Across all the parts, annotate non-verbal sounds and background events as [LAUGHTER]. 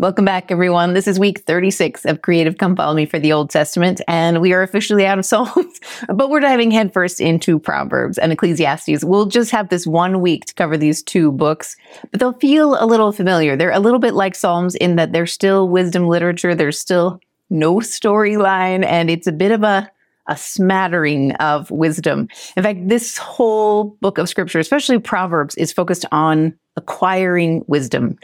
Welcome back, everyone. This is week 36 of Creative Come Follow Me for the Old Testament, and we are officially out of [LAUGHS] Psalms, but we're diving headfirst into Proverbs and Ecclesiastes. We'll just have this one week to cover these two books, but they'll feel a little familiar. They're a little bit like Psalms in that they're still wisdom literature, there's still no storyline, and it's a bit of a a smattering of wisdom. In fact, this whole book of scripture, especially Proverbs, is focused on acquiring wisdom.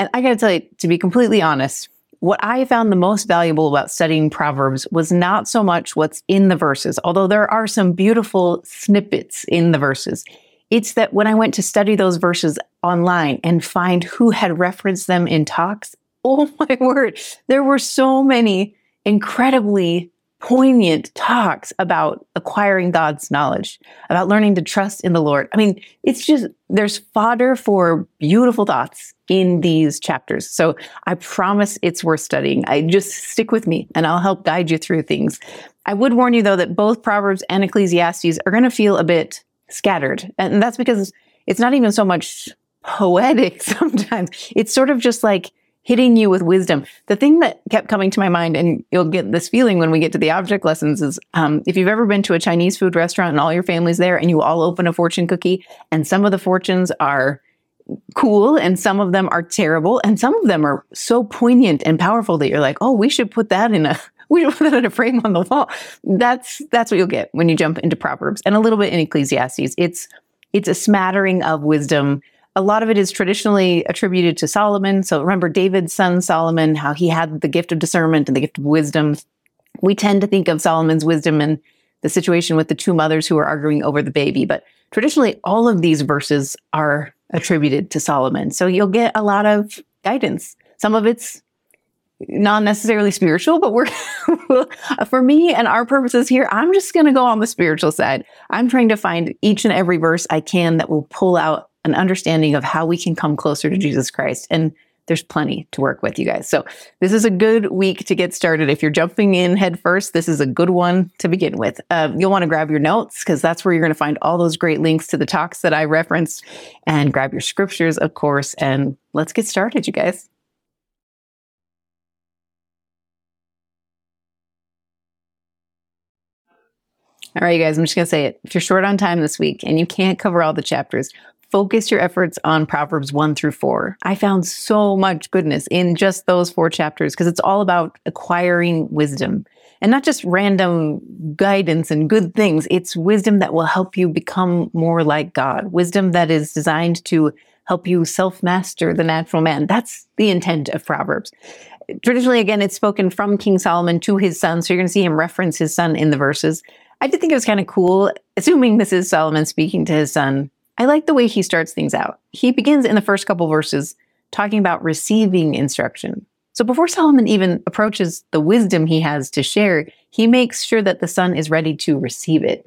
And I got to tell you, to be completely honest, what I found the most valuable about studying Proverbs was not so much what's in the verses, although there are some beautiful snippets in the verses. It's that when I went to study those verses online and find who had referenced them in talks, [LAUGHS] oh my word, there were so many incredibly poignant talks about acquiring God's knowledge, about learning to trust in the Lord. I mean, it's just, there's fodder for beautiful thoughts in these chapters. So I promise it's worth studying. I just stick with me and I'll help guide you through things. I would warn you though that both Proverbs and Ecclesiastes are going to feel a bit scattered. And that's because it's not even so much poetic [LAUGHS] sometimes. It's sort of just like hitting you with wisdom. The thing that kept coming to my mind, and you'll get this feeling when we get to the object lessons, is um, if you've ever been to a Chinese food restaurant and all your family's there and you all open a fortune cookie, and some of the fortunes are cool and some of them are terrible and some of them are so poignant and powerful that you're like oh we should put that in a [LAUGHS] we should put that in a frame on the wall that's that's what you'll get when you jump into proverbs and a little bit in ecclesiastes it's it's a smattering of wisdom a lot of it is traditionally attributed to Solomon. So remember David's son Solomon, how he had the gift of discernment and the gift of wisdom. We tend to think of Solomon's wisdom and the situation with the two mothers who are arguing over the baby. But traditionally, all of these verses are attributed to Solomon. So you'll get a lot of guidance. Some of it's not necessarily spiritual, but we're [LAUGHS] for me and our purposes here, I'm just going to go on the spiritual side. I'm trying to find each and every verse I can that will pull out an understanding of how we can come closer to Jesus Christ. And there's plenty to work with, you guys. So this is a good week to get started. If you're jumping in head first, this is a good one to begin with. Uh, you'll want to grab your notes because that's where you're going to find all those great links to the talks that I referenced and grab your scriptures, of course. And let's get started, you guys. All right, you guys, I'm just going to say it. If you're short on time this week and you can't cover all the chapters, focus your efforts on Proverbs 1 through 4. I found so much goodness in just those four chapters because it's all about acquiring wisdom and not just random guidance and good things. It's wisdom that will help you become more like God, wisdom that is designed to help you self master the natural man. That's the intent of Proverbs. Traditionally, again, it's spoken from King Solomon to his son. So you're going to see him reference his son in the verses. I did think it was kind of cool, assuming this is Solomon speaking to his son, I like the way he starts things out. He begins in the first couple verses talking about receiving instruction. So before Solomon even approaches the wisdom he has to share, he makes sure that the son is ready to receive it.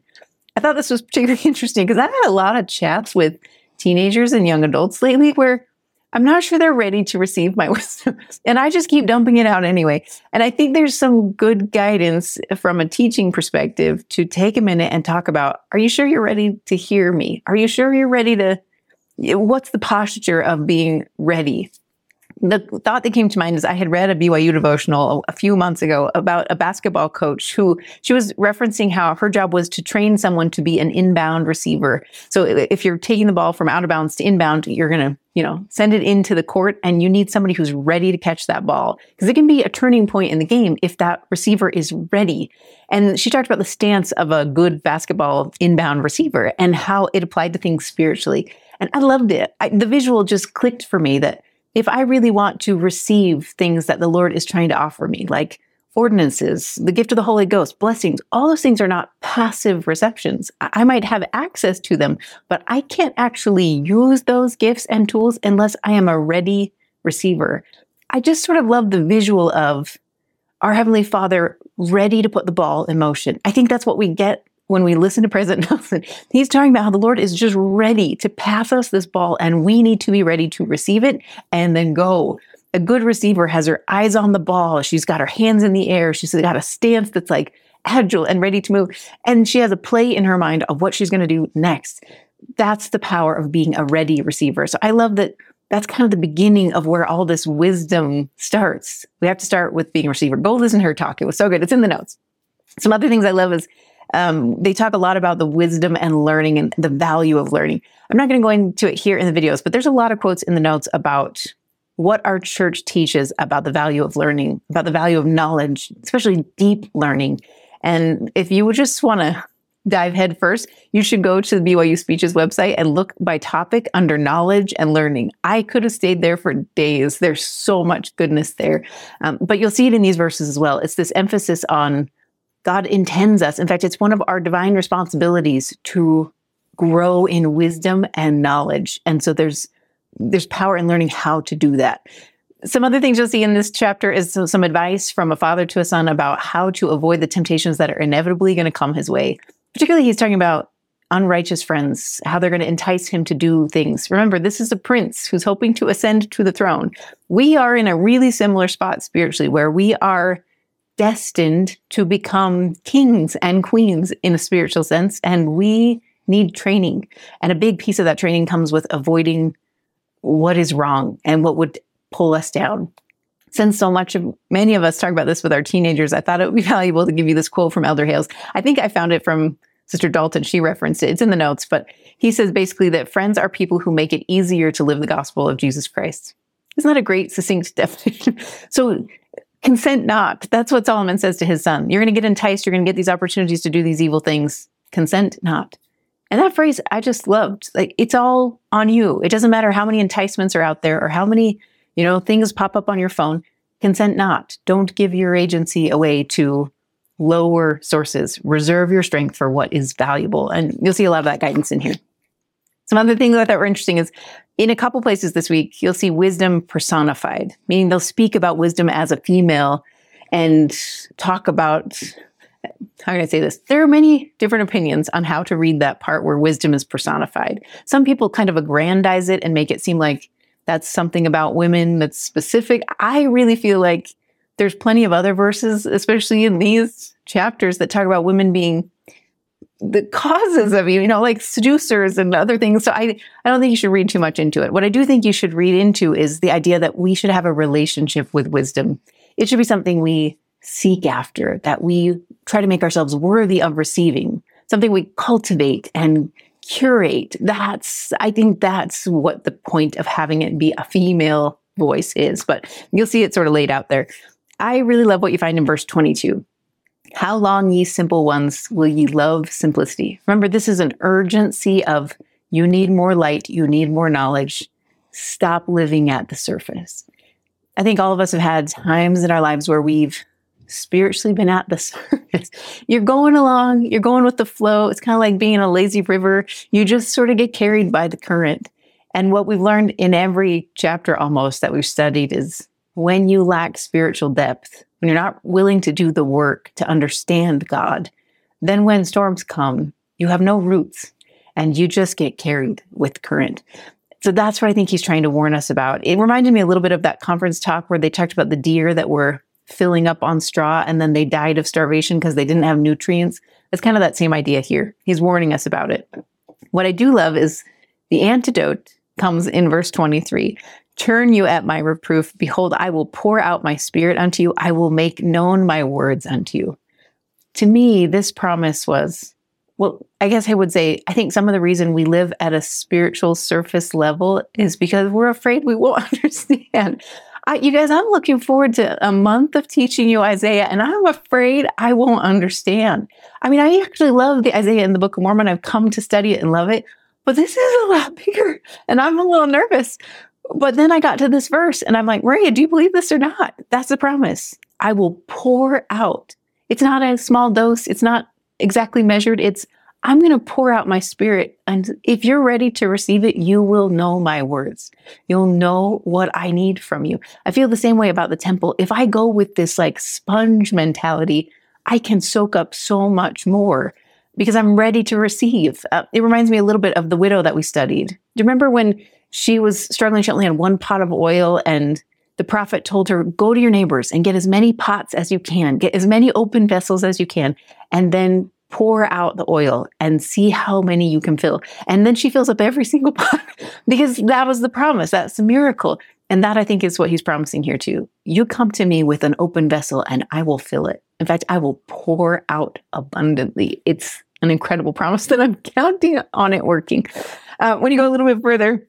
I thought this was particularly [LAUGHS] interesting because I've had a lot of chats with teenagers and young adults lately where I'm not sure they're ready to receive my [LAUGHS] wisdom. And I just keep dumping it out anyway. And I think there's some good guidance from a teaching perspective to take a minute and talk about are you sure you're ready to hear me? Are you sure you're ready to? What's the posture of being ready the thought that came to mind is I had read a BYU devotional a few months ago about a basketball coach who she was referencing how her job was to train someone to be an inbound receiver. So if you're taking the ball from out of bounds to inbound, you're going to, you know, send it into the court and you need somebody who's ready to catch that ball because it can be a turning point in the game if that receiver is ready. And she talked about the stance of a good basketball inbound receiver and how it applied to things spiritually. And I loved it. I, the visual just clicked for me that if I really want to receive things that the Lord is trying to offer me, like ordinances, the gift of the Holy Ghost, blessings, all those things are not passive receptions. I might have access to them, but I can't actually use those gifts and tools unless I am a ready receiver. I just sort of love the visual of our Heavenly Father ready to put the ball in motion. I think that's what we get when we listen to President [LAUGHS] Nelson, he's talking about how the Lord is just ready to pass us this ball and we need to be ready to receive it and then go. A good receiver has her eyes on the ball. She's got her hands in the air. She's got a stance that's like agile and ready to move. And she has a play in her mind of what she's going to do next. That's the power of being a ready receiver. So I love that that's kind of the beginning of where all this wisdom starts. We have to start with being a receiver. Gold isn't her talk. It was so good. It's in the notes. Some other things I love is um, they talk a lot about the wisdom and learning and the value of learning. I'm not going to go into it here in the videos, but there's a lot of quotes in the notes about what our church teaches about the value of learning, about the value of knowledge, especially deep learning. And if you would just want to dive head first, you should go to the BYU Speeches website and look by topic under knowledge and learning. I could have stayed there for days. There's so much goodness there. Um, but you'll see it in these verses as well. It's this emphasis on God intends us. In fact, it's one of our divine responsibilities to grow in wisdom and knowledge. And so there's there's power in learning how to do that. Some other things you'll see in this chapter is some advice from a father to a son about how to avoid the temptations that are inevitably going to come his way. Particularly, he's talking about unrighteous friends, how they're going to entice him to do things. Remember, this is a prince who's hoping to ascend to the throne. We are in a really similar spot spiritually where we are destined to become kings and queens in a spiritual sense, and we need training. And a big piece of that training comes with avoiding what is wrong and what would pull us down. Since so much of many of us talk about this with our teenagers, I thought it would be [LAUGHS] valuable to give you this quote from Elder Hales. I think I found it from Sister Dalton. She referenced it. It's in the notes, but he says basically that friends are people who make it easier to live the gospel of Jesus Christ. Isn't that a great, succinct [LAUGHS] definition? so consent not. That's what Solomon says to his son. You're going to get enticed. You're going to get these opportunities to do these evil things. Consent not. And that phrase I just loved. Like it's all on you. It doesn't matter how many enticements are out there or how many, you know, things pop up on your phone. Consent not. Don't give your agency away to lower sources. Reserve your strength for what is valuable. And you'll see a lot of that guidance in here. Some other things I thought were interesting is in a couple places this week, you'll see wisdom personified, meaning they'll speak about wisdom as a female and talk about how can I say this? There are many different opinions on how to read that part where wisdom is personified. Some people kind of aggrandize it and make it seem like that's something about women that's specific. I really feel like there's plenty of other verses, especially in these chapters, that talk about women being the causes of you, you know, like seducers and other things. So I, I don't think you should read too much into it. What I do think you should read into is the idea that we should have a relationship with wisdom. It should be something we seek after, that we try to make ourselves worthy of receiving, something we cultivate and curate. That's, I think that's what the point of having it be a female voice is, but you'll see it sort of laid out there. I really love what you find in verse 22. How long, ye simple ones, will ye love simplicity? Remember, this is an urgency of you need more light, you need more knowledge. Stop living at the surface. I think all of us have had times in our lives where we've spiritually been at the [LAUGHS] surface. You're going along, you're going with the flow. It's kind of like being in a lazy river. You just sort of get carried by the current. And what we've learned in every chapter almost that we've studied is when you lack spiritual depth, when you're not willing to do the work to understand God, then when storms come, you have no roots and you just get carried with current. So that's what I think he's trying to warn us about. It reminded me a little bit of that conference talk where they talked about the deer that were filling up on straw and then they died of starvation because they didn't have nutrients. It's kind of that same idea here. He's warning us about it. What I do love is the antidote comes in verse 23. Turn you at my reproof. Behold, I will pour out my spirit unto you. I will make known my words unto you. To me, this promise was, well, I guess I would say, I think some of the reason we live at a spiritual surface level is because we're afraid we won't [LAUGHS] understand. I, you guys, I'm looking forward to a month of teaching you Isaiah, and I'm afraid I won't understand. I mean, I actually love the Isaiah in the Book of Mormon. I've come to study it and love it, but this is a lot [LAUGHS] bigger, and I'm a little nervous. But then I got to this verse, and I'm like, Maria, do you believe this or not? That's the promise. I will pour out. It's not a small dose. It's not exactly measured. It's I'm going to pour out my spirit. And if you're ready to receive it, you will know my words. You'll know what I need from you. I feel the same way about the temple. If I go with this like sponge mentality, I can soak up so much more because I'm ready to receive. Uh, it reminds me a little bit of the widow that we studied. Do you remember when she was struggling? She only had one pot of oil and the prophet told her, go to your neighbors and get as many pots as you can, get as many open vessels as you can, and then pour out the oil and see how many you can fill. And then she fills up every [LAUGHS] single pot because that was the promise. That's the miracle. And that I think is what he's promising here too. You come to me with an open vessel and I will fill it. In fact, I will pour out abundantly. It's an incredible promise that I'm [LAUGHS] counting on it working. Uh, when you go a little bit further,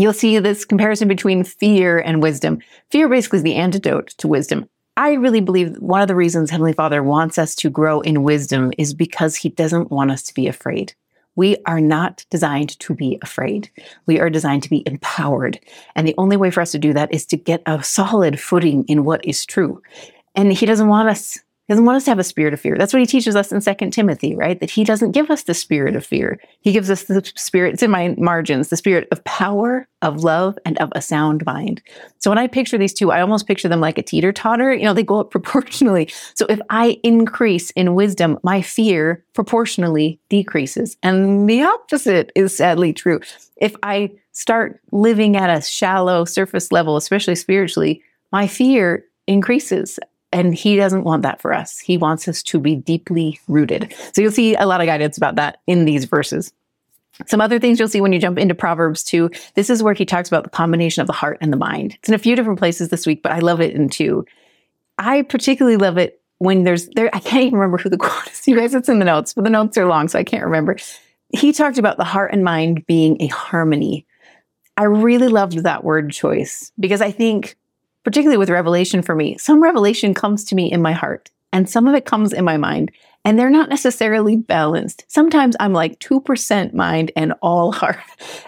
you'll see this comparison between fear and wisdom. Fear basically is the antidote to wisdom. I really believe one of the reasons Heavenly Father wants us to grow in wisdom is because He doesn't want us to be afraid. We are not designed to be afraid. We are designed to be empowered. And the only way for us to do that is to get a solid footing in what is true. And He doesn't want us he doesn't want us to have a spirit of fear. That's what he teaches us in Second Timothy, right? That he doesn't give us the spirit of fear. He gives us the spirit, it's in my margins, the spirit of power, of love, and of a sound mind. So when I picture these two, I almost picture them like a teeter totter. You know, they go up [LAUGHS] proportionally. So if I increase in wisdom, my fear proportionally decreases. And the opposite is sadly true. If I start living at a shallow surface level, especially spiritually, my fear increases and he doesn't want that for us. He wants us to be deeply rooted. So you'll see a lot of guidance about that in these verses. Some other things you'll see when you jump into Proverbs 2. This is where he talks about the combination of the heart and the mind. It's in a few different places this week, but I love it in 2. I particularly love it when there's there I can't even remember who the [LAUGHS] quote is. You guys, it's in the notes, but the notes are long, so I can't remember. He talked about the heart and mind being a harmony. I really loved that word choice because I think particularly with revelation for me, some revelation comes to me in my heart and some of it comes in my mind, and they're not necessarily balanced. Sometimes I'm like 2% mind and all [LAUGHS] heart.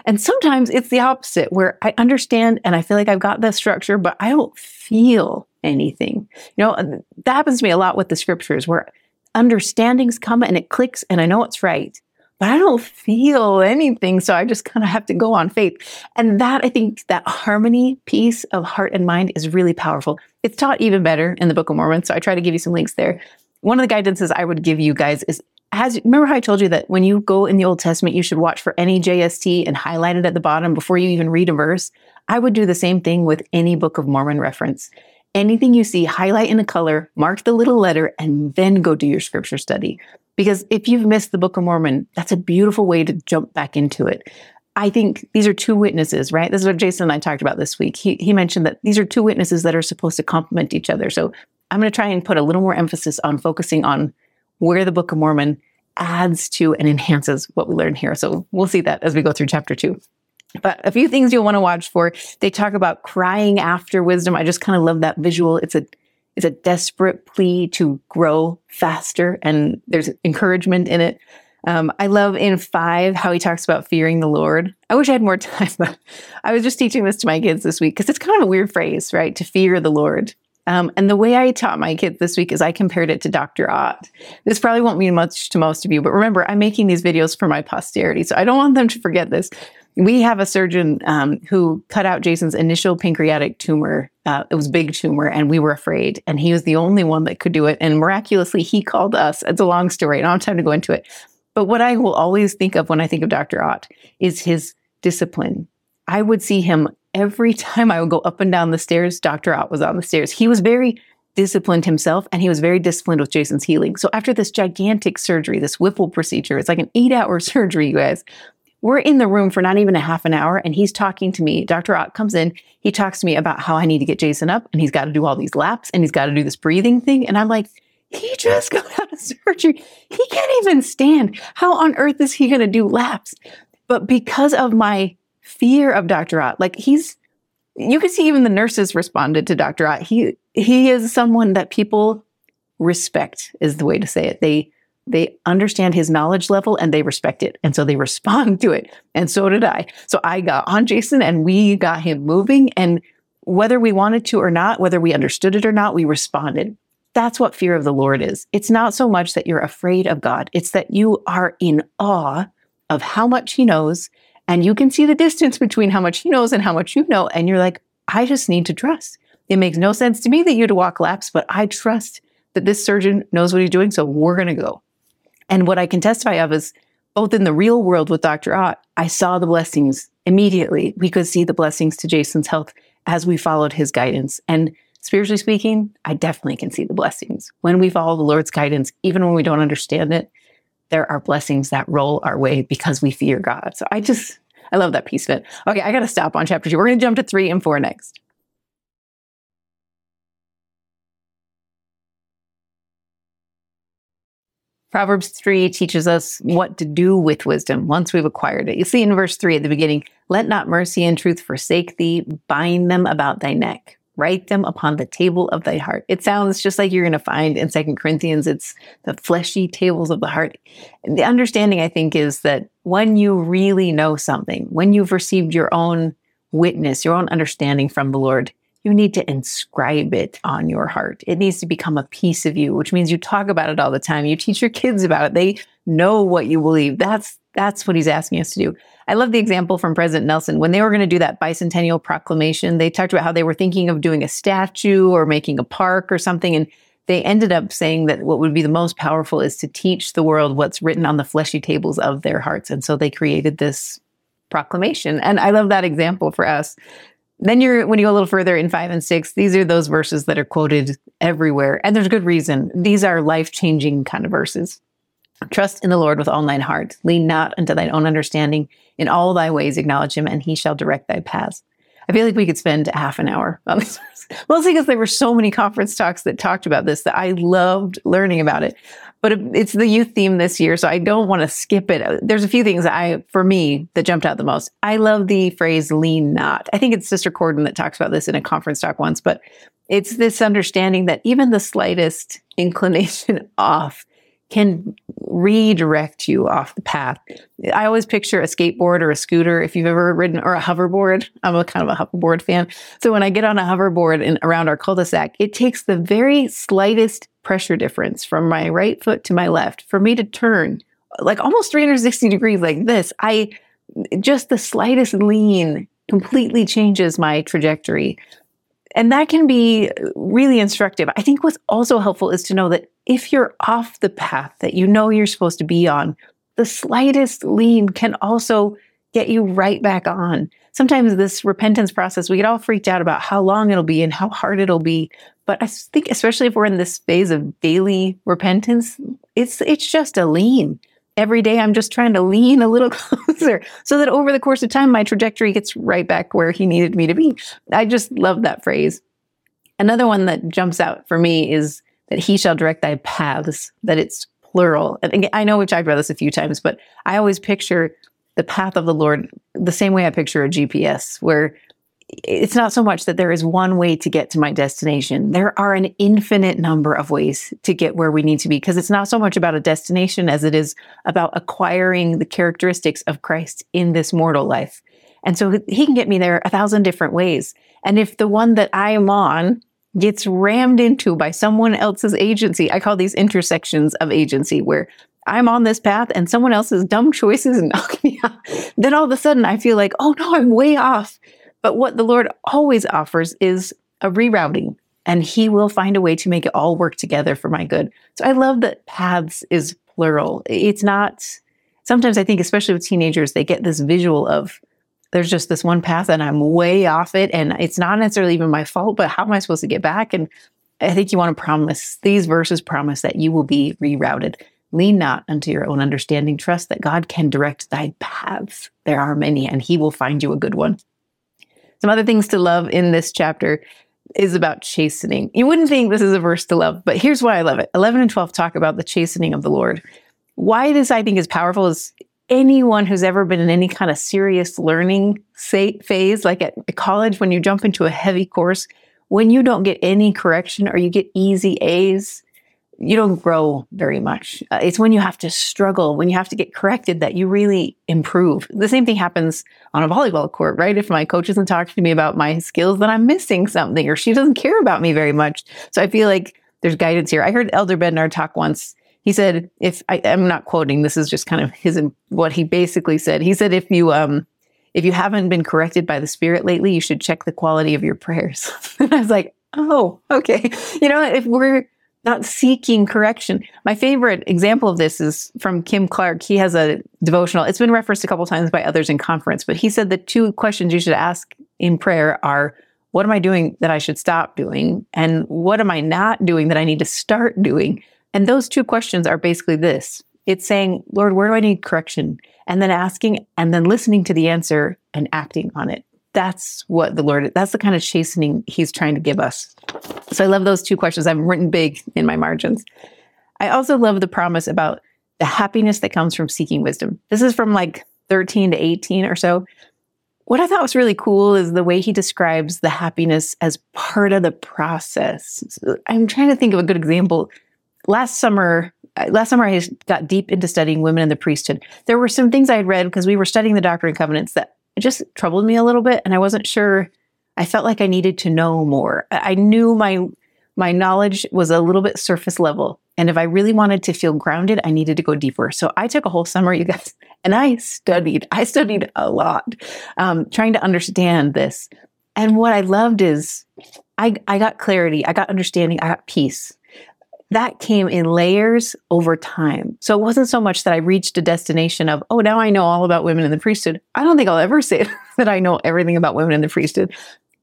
And sometimes it's the opposite, where I understand and I feel like I've got the structure, but I don't feel anything. You know, that happens to me a lot with the scriptures where understandings come and it clicks and I know it's right but I don't feel anything. So I just kind of have to go on faith. And that, I think, that harmony piece of heart and mind is really powerful. It's taught even better in the Book of Mormon. So I try to give you some links there. One of the guidances I would give you guys is as remember how I told you that when you go in the Old Testament, you should watch for any JST and highlight it at the bottom before you even read a verse. I would do the same thing with any Book of Mormon reference. Anything you see, highlight in a color, mark the little letter, and then go do your scripture study. Because if you've missed the Book of Mormon, that's a beautiful way to jump back into it. I think these are two witnesses, right? This is what Jason and I talked about this week. He, he mentioned that these are two witnesses that are supposed to complement each other. So I'm going to try and put a little more emphasis on focusing on where the Book of Mormon adds to and enhances what we learn here. So we'll see that as we go through chapter two. But a few things you'll want to watch for. They talk about crying after wisdom. I just kind of love that visual. It's a is a desperate plea to grow faster, and there's encouragement in it. Um, I love in five how he talks about fearing the Lord. I wish I had more [LAUGHS] time, but I was just teaching this to my kids this week because it's kind of a weird phrase, right? To fear the Lord. Um, and the way I taught my kids this week is I compared it to Dr. Ott. This probably won't mean much to most of you, but remember, I'm making these videos for my posterity. So I don't want them to forget this we have a surgeon um, who cut out Jason's initial pancreatic tumor. Uh, it was big tumor, and we were afraid. And he was the only one that could do it. And miraculously, he called us. It's a long story. I don't have time to go into it. But what I will always think of when I think of Dr. Ott is his discipline. I would see him every time I would go up and down the stairs. Dr. Ott was on the stairs. He was very disciplined himself and he was very disciplined with Jason's healing. So after this gigantic surgery, this Whipple procedure, it's like an eight hour [LAUGHS] surgery, you guys. We're in the room for not even a half an hour, and he's talking to me. Dr. Ott comes in. He talks to me about how I need to get Jason up, and he's got to do all these laps, and he's got to do this breathing thing. And I'm like, he just [LAUGHS] got out of surgery. He can't even stand. How on earth is he going to do laps? But because of my fear of Dr. Ott, like he's, you can see even the nurses responded to Dr. Ott. He he is someone that people respect, is the way to say it. They they understand his knowledge level and they respect it. And so they [LAUGHS] respond to it. And so did I. So I got on Jason and we got him moving. And whether we wanted to or not, whether we understood it or not, we responded. That's what fear of the Lord is. It's not so much that you're afraid of God, it's that you are in awe of how much he knows. And you can see the distance [LAUGHS] between how much he knows and how much you know. And you're like, I just need to trust. It makes no sense to me that you to walk laps, but I trust that this surgeon knows what he's doing. So we're going to go. And what I can testify of is both in the real world with Dr. Ott, I saw the blessings immediately. We could see the blessings to Jason's health as we followed his guidance. And spiritually speaking, I definitely can see the blessings when we follow the Lord's guidance, even when we don't understand it. there are blessings that roll our way because we fear God. So I just, I love that piece of it. Okay, I got to stop on chapter two. We're going to jump to three and four next. Proverbs 3 teaches us what to do with wisdom once we've acquired it. You see in verse 3 at the beginning, let not mercy and truth forsake thee, bind them about thy neck, write them upon the table of thy heart. It sounds just like you're going to find in Second Corinthians, it's the fleshy tables of the heart. The understanding, I think, is that when you really know something, when you've received your own witness, your own understanding from the Lord, you need to inscribe it on your heart. It needs to become a piece of you, which means you talk about it all the time. You teach your kids about it. They know what you believe. That's that's what he's asking us to do. I love the example from President Nelson. When they were going to do that bicentennial proclamation, they talked about how they were thinking of doing a statue or making a park or something. And they ended up saying that what would be the most powerful is to teach the world what's written on the fleshy tables of their hearts. And so they created this proclamation. And I love that example for us then you're when you go a little further in five and six, these are those verses that are quoted everywhere. And there's good reason. These are life-changing kind of verses. Trust in the Lord with all thine heart. Lean not unto thine own understanding. In all thy ways acknowledge him, and he shall direct thy paths. I feel like we could spend half an hour on this. [LAUGHS] Mostly because there were so many conference talks that talked about this that I loved learning about it but it's the youth theme this year, so I don't want to skip it. Uh, there's a few things I, for me, that jumped out the most. I love the phrase lean not. I think it's Sister Cordon that talks about this in a conference talk once, but it's this understanding that even the slightest [LAUGHS] inclination off can redirect you off the path. I always picture a skateboard or a scooter if you've ever ridden or a hoverboard. I'm a kind of a hoverboard fan. So when I get on a hoverboard and around our cul-de-sac, it takes the very slightest pressure difference from my right foot to my left for me to turn like almost 360 degrees like this. I just the slightest lean completely changes my trajectory. And that can be really instructive. I think what's also helpful is to know that if you're off the path that you know you're supposed to be on, the slightest lean can also get you right back on. Sometimes this repentance process, we get all freaked out about how long it'll be and how hard it'll be. But I think, especially if we're in this phase of daily repentance, it's it's just a lean. Every day, I'm just trying to lean a little [LAUGHS] closer so that over the course of time, my trajectory gets right back where he needed me to be. I just love that phrase. Another one that jumps out for me is that he shall direct thy paths, that it's plural. And I know we've talked about this a few times, but I always picture the path of the Lord the same way I picture a GPS, where it's not so much that there is one way to get to my destination. There are an infinite number of ways to get where we need to be because it's not so much about a destination as it is about acquiring the characteristics of Christ in this mortal life. And so he can get me there a thousand different ways. And if the one that I am on gets rammed into by someone else's agency, I call these intersections of agency where I'm on this path and someone else's dumb choices [LAUGHS] knock me out, then all of a sudden I feel like, oh no, I'm way off. But what the Lord always offers is a rerouting, and He will find a way to make it all work together for my good. So I love that paths is plural. It's not, sometimes I think, especially with teenagers, they get this visual of there's just this one path and I'm way off it, and it's not necessarily even my fault, but how am I supposed to get back? And I think you want to promise, these verses promise that you will be rerouted. Lean not unto your own understanding. Trust that God can direct thy paths. There are many, and he will find you a good one. Some other things to love in this chapter is about chastening. You wouldn't think this is a verse to love, but here's why I love it. 11 and 12 talk about the chastening of the Lord. Why this I think is powerful is anyone who's ever been in any kind of serious learning phase, like at college, when you jump into a heavy course, when you don't get any correction or you get easy A's, you don't grow very much. Uh, it's when you have to struggle, when you have to get corrected that you really improve. The same thing happens on a volleyball court, right? If my coach isn't talking to me about my skills, then I'm missing something or she doesn't care about me very much. So I feel like there's guidance here. I heard Elder Bednar talk once. He said, if I, am not quoting, this is just kind of his, what he basically said. He said, if you, um, if you haven't been corrected by the Spirit lately, you should check the quality of your prayers. [LAUGHS] and I was like, oh, okay. [LAUGHS] You know, if we're not seeking correction. My favorite example of this is from Kim Clark. He has a devotional. It's been referenced a couple times by others in conference, but he said the two questions you should ask in prayer are what am I doing that I should stop doing? And what am I not doing that I need to start doing? And those two questions are basically this It's saying, Lord, where do I need correction? And then asking and then listening to the answer and acting on it. That's what the Lord, that's the kind of chastening he's trying to give us. So I love those two questions. I've written big in my margins. I also love the promise about the happiness that comes from seeking wisdom. This is from like 13 to 18 or so. What I thought was really cool is the way he describes the happiness as part of the process. I'm trying to think of a good example. Last summer, uh, last summer I got deep into studying women in the priesthood. There were some things I had read because we were studying the Doctrine and Covenants that just troubled me a little bit, and I wasn't sure. I felt like I needed to know more. I knew my my knowledge was a little bit surface level. And if I really wanted to feel grounded, I needed to go deeper. So I took a whole summer, you guys, [LAUGHS] and I studied. I studied a lot, um, trying to understand this. And what I loved is I, I got clarity, I got understanding, I got peace. That came in layers over time. So it wasn't so much that I reached a destination of, oh, now I know all about women in the priesthood. I don't think I'll ever say [LAUGHS] that I know everything about women in the priesthood.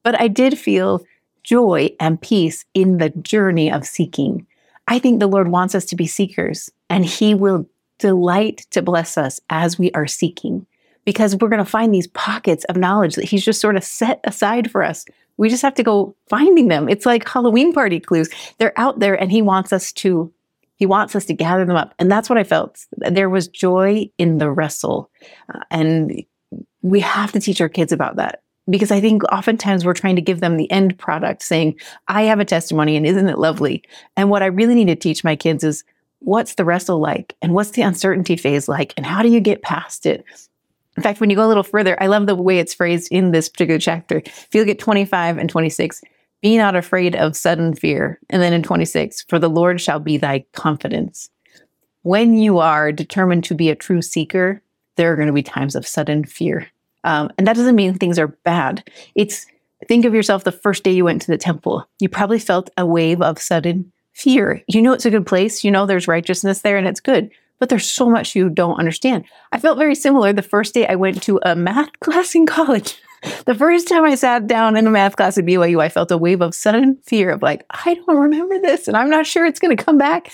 But I did feel joy and peace in the journey of seeking. I think the Lord wants us to be seekers, and He will delight to bless us as we are seeking because we're going to find these pockets of knowledge that He's just sort of set aside for us. We just have to go finding them. It's like Halloween party clues. They're out there, and He wants us to. He wants us to gather them up. And that's what I felt. There was joy in the wrestle. Uh, and we have to teach our kids about that because I think oftentimes we're trying to give them the end product saying, I have a testimony and isn't it lovely? And what I really need to teach my kids is what's the wrestle like and what's the uncertainty phase like and how do you get past it? In fact, when you go a little further, I love the way it's phrased in this particular chapter. If you look at 25 and 26, be not afraid of sudden fear. And then in 26, for the Lord shall be thy confidence. When you are determined to be a true seeker, there are going to be times of sudden fear. Um, and that doesn't mean things are bad. It's think of yourself the first day you went to the temple. You probably felt a wave of sudden fear. You know it's a good place. You know there's righteousness there and it's good. But there's so much you don't understand. I felt very similar the first day I went to a math [LAUGHS] class in college. the first time I sat down in a math class at BYU, I felt a wave of sudden fear of like, I don't remember this and I'm not sure it's going to come back.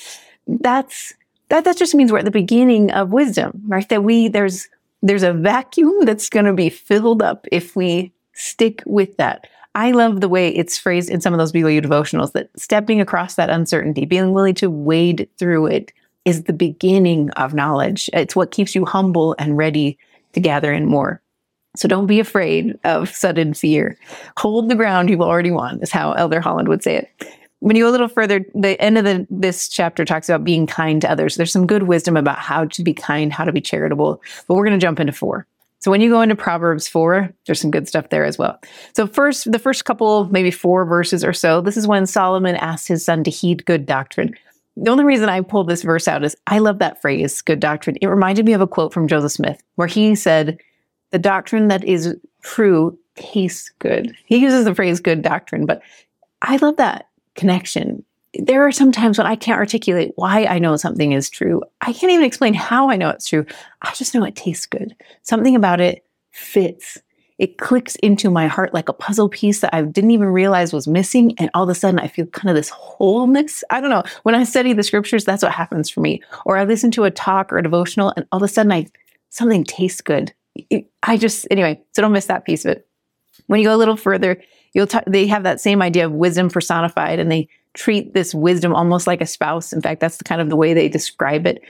That's that that just means we're at the beginning of wisdom, right? That we there's there's a vacuum that's going to be filled up if we stick with that. I love the way it's phrased in some of those BYU devotionals that stepping across that uncertainty, being willing to wade through it, is the beginning of knowledge. It's what keeps you humble and ready to gather in more. So don't be afraid of sudden fear. Hold the ground you've already won, is how Elder Holland would say it when you go a little further, the end of the, this chapter talks about being kind to others. There's some good wisdom about how to be kind, how to be charitable, but we're going to jump into four. So when you go into Proverbs 4, there's some good stuff there as well. So first, the first couple, maybe four verses or so, this is when Solomon asked his son to heed good doctrine. The only reason I pulled this verse out is I love that phrase, good doctrine. It reminded me of a quote from Joseph Smith where he said, the doctrine that is true tastes good. He uses the phrase good doctrine, but I love that connection. There are some times when I can't articulate why I know something is true. I can't even explain how I know it's true. I just know it tastes good. Something about it fits. It clicks into my heart like a puzzle piece that I didn't even realize was missing. And all of a sudden, I feel kind of this wholeness. I don't know. When I study the scriptures, that's what happens for me. Or I listen to a talk or a devotional, and all of a sudden, I something tastes good. I just, anyway, so don't miss that piece of it. When you go a little further, you'll they have that same idea of wisdom personified and they treat this wisdom almost like a spouse. In fact, that's the kind of the way they describe it.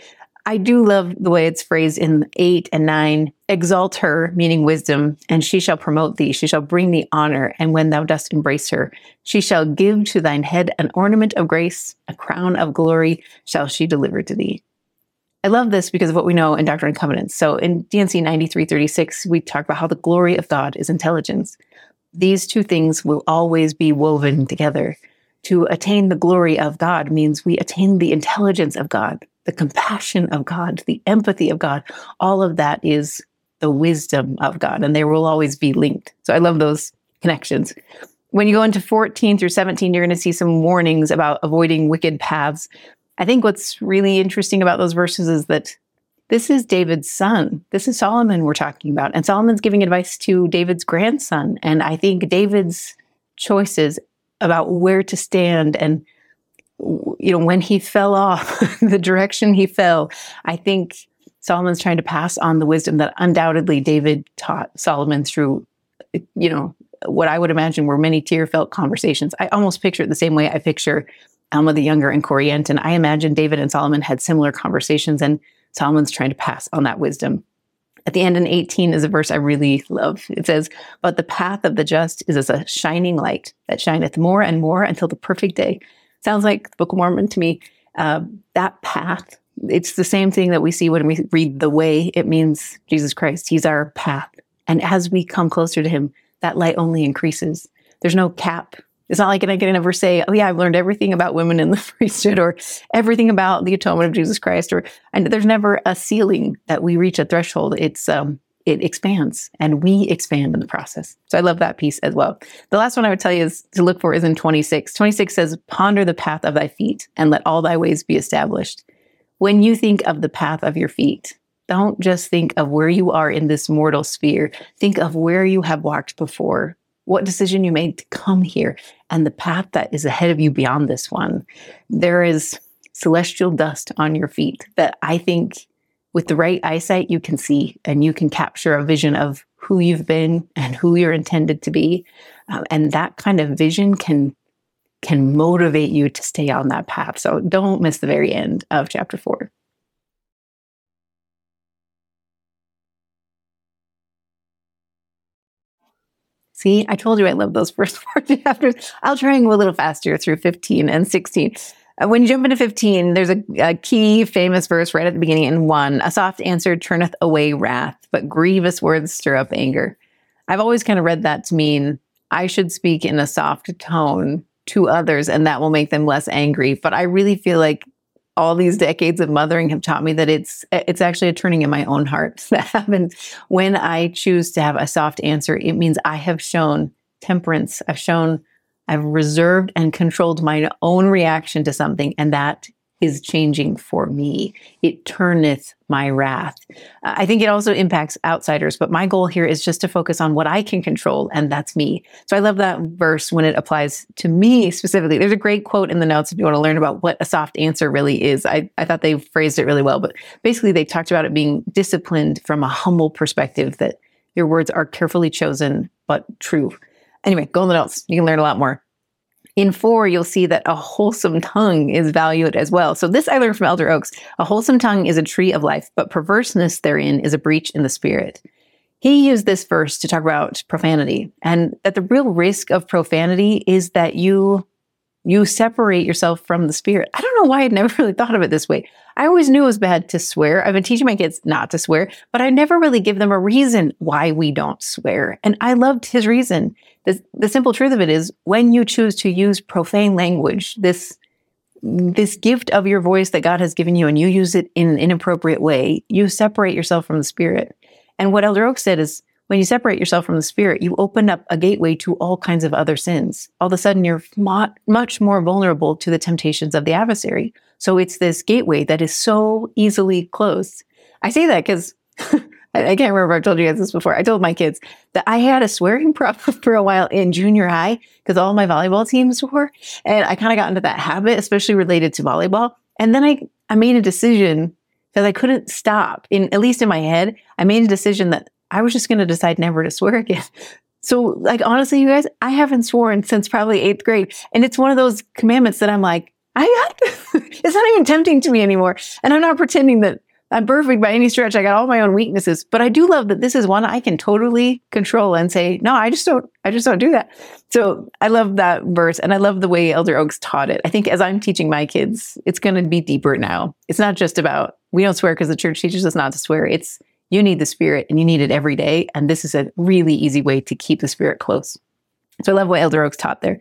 I do love the way it's phrased in eight and nine. Exalt her, meaning wisdom, and she shall promote thee. She shall bring thee honor. And when thou dost embrace her, she shall give to thine head an ornament of grace, a crown of glory shall she deliver to thee. I love this because of what we know in Doctrine and Covenants. So in D&C 9336, we talk about how the glory of God is intelligence these two things will always be woven together. To attain the glory of God means we attain the intelligence of God, the compassion of God, the empathy of God. All of that is the wisdom of God, and they will always be linked. So I love those connections. When you go into 14 through 17, you're going to see some warnings about avoiding wicked paths. I think what's really interesting about those verses is that this is David's son. This is Solomon we're talking about. And Solomon's giving advice to David's grandson. And I think David's choices about where to stand and you know, when he fell off, [LAUGHS] the direction he fell, I think Solomon's trying to pass on the wisdom that undoubtedly David taught Solomon through, you know, what I would imagine were many tear felt conversations. I almost picture it the same way I picture Alma the Younger and Corianton. I imagine David and Solomon had similar conversations, and Solomon's trying to pass on that wisdom. At the end in 18 is a verse I really love. It says, But the path of the just is as a shining light that shineth more and more until the perfect day. Sounds like the Book of Mormon to me. Uh, that path, it's the same thing that we see when we read the way. It means Jesus Christ. He's our path. And as we come closer to him, that light only increases. There's no cap. It's not like I can ever say, "Oh yeah, I've learned everything about women in the [LAUGHS] priesthood," or everything about the atonement of Jesus Christ, or and there's never a ceiling that we reach a threshold. It's um, it expands, and we expand in the process. So I love that piece as well. The last one I would tell you is to look for is in 26. 26 says, "Ponder the path of thy feet, and let all thy ways be established." When you think of the path of your feet, don't just think of where you are in this mortal sphere. Think of where you have walked before, what decision you made to come here, and the path that is ahead of you beyond this one. There is celestial dust on your feet that I think with the right eyesight you can see and you can capture a vision of who you've been and who you're intended to be. Um, and that kind of vision can can motivate you to stay on that path. So don't miss the very end of chapter 4. See, I told you I love those [LAUGHS] first four chapters. I'll try and go a little faster through 15 and 16. Uh, when you jump into 15, there's a, a, key famous verse right at the beginning in one A soft answer turneth away wrath, but grievous words stir up anger. I've always kind of read that to mean I should speak in a soft tone to others and that will make them less angry. But I really feel like all these decades of mothering have taught me that it's it's actually a turning in my own heart [LAUGHS] that happens when I choose to have a soft answer. It means I have shown temperance. I've shown I've reserved and controlled my own reaction to something, and that is changing for me. It turneth my wrath. I think it also impacts outsiders, but my goal here is just to focus on what I can control, and that's me. So I love that verse when it applies to me specifically. There's a great quote in the notes if you want to learn about what a soft answer really is. I, I thought they phrased it really well, but basically they talked about it being disciplined from a humble perspective that your words are carefully chosen but true. Anyway, go the notes. You can learn a lot more. In four, you'll see that a wholesome tongue is valued as well. So, this I learned from Elder Oaks. A wholesome tongue is a tree of life, but perverseness therein is a breach in the spirit. He used this verse to talk about profanity, and that the real risk of profanity is that you you separate yourself from the spirit. I don't know why I'd never [LAUGHS] really thought of it this way. I always knew it was bad to swear. I've been teaching my kids not to swear, but I never really give them a reason why we don't swear. And I loved his reason. The, the simple truth of it is when you choose to use profane language, this this gift of your voice that God has given you and you use it in an inappropriate way, you separate yourself from the spirit. And what Elder Oak said is when you separate yourself from the spirit, you open up a gateway to all kinds of other sins. All of a sudden, you're much more vulnerable to the temptations of the adversary. So it's this gateway that is so easily closed. I say that because [LAUGHS] I can't remember if I've told you guys this before. I told my kids that I had a swearing [LAUGHS] problem for a while in junior high because all my volleyball teams were. And I kind of got into that habit, especially related to volleyball. And then I, I made a decision because I couldn't stop. In at least in my head, I made a decision that I was just going to decide never to [LAUGHS] swear again. So, like, honestly, you guys, I haven't sworn since probably eighth grade. And it's one of those commandments that I'm like, I got, [LAUGHS] it's not even tempting to me anymore. And I'm not pretending that I'm perfect by any stretch. I got all my own weaknesses, but I do love that this is one I can totally control and say, no, I just don't, I just don't do that. So I love that verse and I love the way Elder Oaks taught it. I think as I'm teaching my kids, it's going to be deeper now. It's not just about, we don't swear because the church teaches us not to swear. It's, you need the spirit and you need it every day. And this is a really easy way to keep the spirit close. So I love what Elder Oaks taught there.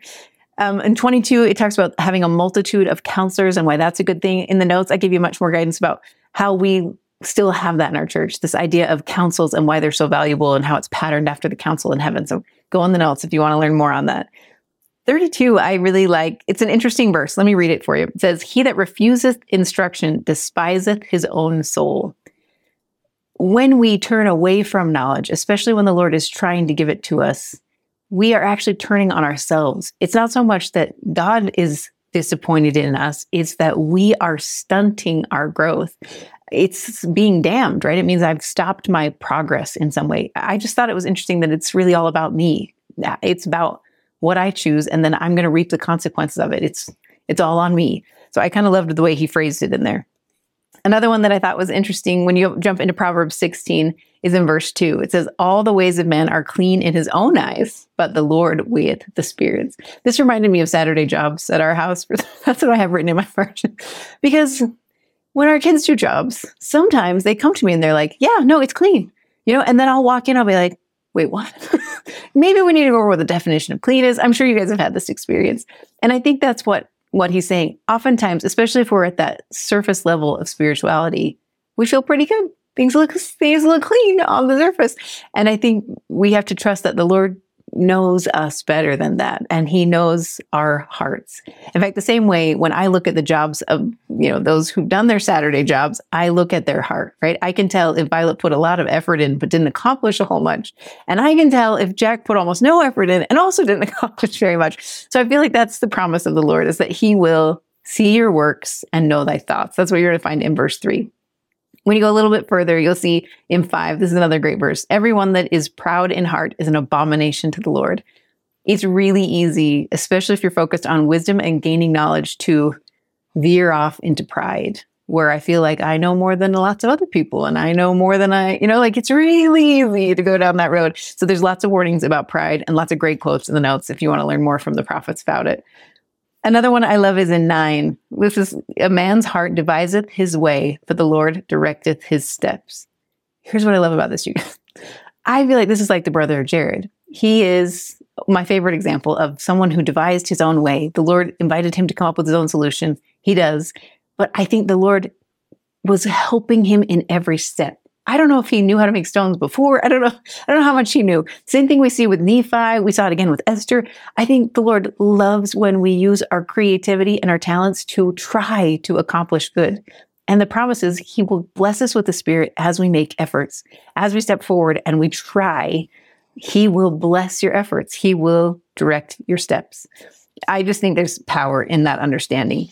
Um, in 22, it talks about having a multitude of counselors and why that's a good thing. In the notes, I give you much more guidance about how we still have that in our church this idea of councils and why they're so valuable and how it's patterned after the council in heaven. So go in the notes if you want to learn more on that. 32, I really like. It's an interesting verse. Let me read it for you. It says, He that refuseth instruction despiseth his own soul when we turn away from knowledge, especially when the Lord is trying to give it to us, we are actually turning on ourselves. It's not so much that God is disappointed in us. is that we are stunting our growth. It's being damned, right? It means I've stopped my progress in some way. I just thought it was interesting that it's really all about me. It's about what I choose, and then I'm going to reap the consequences of it. It's it's all on me. So I kind of loved the way he phrased it in there. Another one that I thought was interesting when you jump into Proverbs 16 is in verse 2. It says, All the ways of man are clean in his own eyes, but the Lord weigheth the spirits. This reminded me of Saturday jobs at our house. [LAUGHS] That's what I have written in my margin. Because when our kids do jobs, sometimes they come to me and they're like, Yeah, no, it's clean. You know, and then I'll walk in, I'll be like, Wait, what? [LAUGHS] Maybe we need to go over what the definition of clean is. I'm sure you guys have had this experience. And I think that's what what he's saying. Oftentimes, especially if we're at that surface level of spirituality, we feel pretty good. Things look things look clean on the surface. And I think we have to trust that the Lord knows us better than that and he knows our hearts. In fact, the same way when I look at the jobs of, you know, those who've done their Saturday jobs, I look at their heart, right? I can tell if Violet put a lot of effort in but didn't accomplish a whole much. And I can tell if Jack put almost no effort in and also didn't [LAUGHS] accomplish very much. So I feel like that's the promise of the Lord is that he will see your works and know thy thoughts. That's what you're going to find in verse 3. When you go a little bit further, you'll see in five, this is another great verse. Everyone that is proud in heart is an abomination to the Lord. It's really easy, especially if you're focused on wisdom and gaining knowledge, to veer off into pride, where I feel like I know more than lots of other people and I know more than I, you know, like it's really easy to go down that road. So there's lots of warnings about pride and lots of great quotes in the notes if you want to learn more from the prophets about it. Another one I love is in nine, which is a man's heart deviseth his way, but the Lord directeth his steps. Here's what I love about this, you guys. I feel like this is like the brother of Jared. He is my favorite example of someone who devised his own way. The Lord invited him to come up with his own solution. He does. But I think the Lord was helping him in every step. I don't know if he knew how to make stones before. I don't know. I don't know how much he knew. Same thing we see with Nephi. We saw it again with Esther. I think the Lord loves when we use our creativity and our talents to try to accomplish good. And the promise is he will bless us with the spirit as we make efforts. As we step forward and we try, he will bless your efforts. He will direct your steps. I just think there's power in that understanding.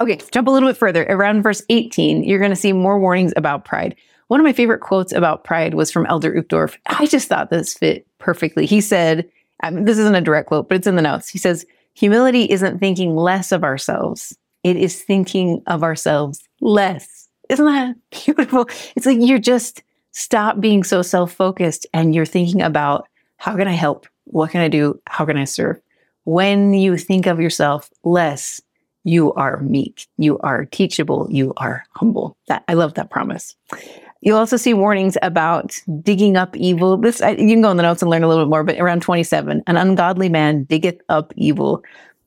Okay, jump a little bit further. Around verse 18, you're going to see more warnings about pride. One of my favorite quotes about pride was from Elder Uchtdorf. I just thought this fit perfectly. He said, I mean, this isn't a direct quote, but it's in the notes. He says, Humility isn't thinking less of ourselves, it is thinking of ourselves less. Isn't that [LAUGHS] beautiful? It's like you're just stop being so self focused and you're thinking about how can I help? What can I do? How can I serve? When you think of yourself less, you are meek, you are teachable, you are humble. That I love that promise. You'll also see warnings about digging up evil. This I, you can go in the notes and learn a little bit more, but around 27, an ungodly man diggeth up evil.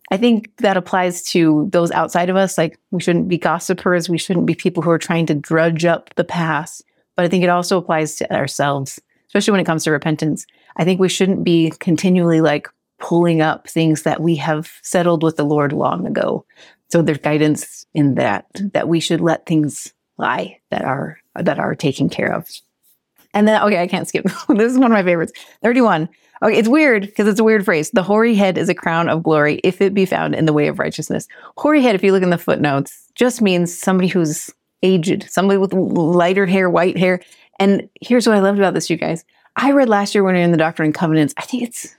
I think that applies to those outside of us. Like we shouldn't be gossipers, we shouldn't be people who are trying to drudge up the past. But I think it also applies to ourselves, especially when it comes to repentance. I think we shouldn't be continually like pulling up things that we have settled with the Lord long ago. So there's guidance in that that we should let things lie that are that are taken care of. And then okay, I can't skip. [LAUGHS] this is one of my favorites. 31. Okay, it's weird because it's a weird phrase. The hoary head is a crown of glory if it be found in the way of righteousness. Hoary head, if you look in the footnotes, just means somebody who's aged, somebody with lighter hair, white hair. And here's what I loved about this, you guys. I read last year when we were in the Doctrine and Covenants. I think it's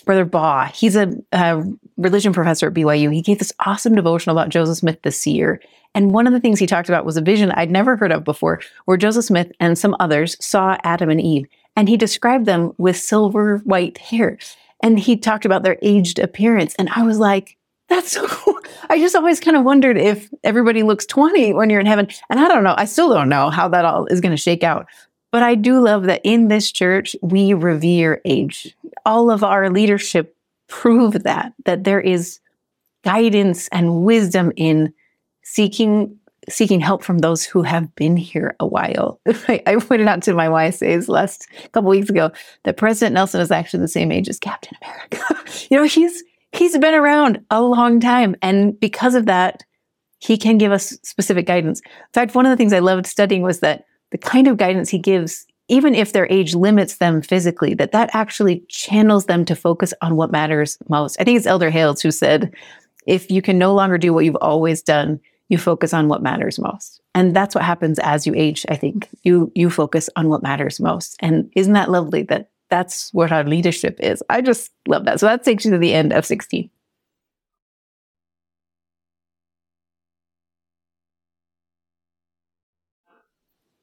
Brother Baugh, he's a, a, religion professor at BYU. He gave this awesome devotional about Joseph Smith the seer. And one of the things he talked about was a vision I'd never heard of before, where Joseph Smith and some others saw Adam and Eve. And he described them with silver white hair. And he talked about their aged appearance. And I was like, that's so [LAUGHS] cool. I just always kind of wondered if everybody looks 20 when you're in heaven. And I don't know. I still don't know how that all is going to shake out. But I do love that in this church, we revere age. All of our leadership prove that, that there is guidance and wisdom in seeking seeking help from those who have been here a while. [LAUGHS] I, pointed out to my YSAs last couple weeks ago that President Nelson is actually the same age as Captain America. [LAUGHS] you know, he's he's been around a long time, and because of that, he can give us specific guidance. In fact, one of the things I loved studying was that the kind of guidance he gives even if their age limits them physically that that actually channels them to focus on what matters most i think it's elder hales who said If you can no longer do what you've always done, you focus on what matters most. And that's what happens as you age, I think. You you focus on what matters most. And isn't that lovely that that's what our leadership is? I just love that. So that takes you to the end of 16.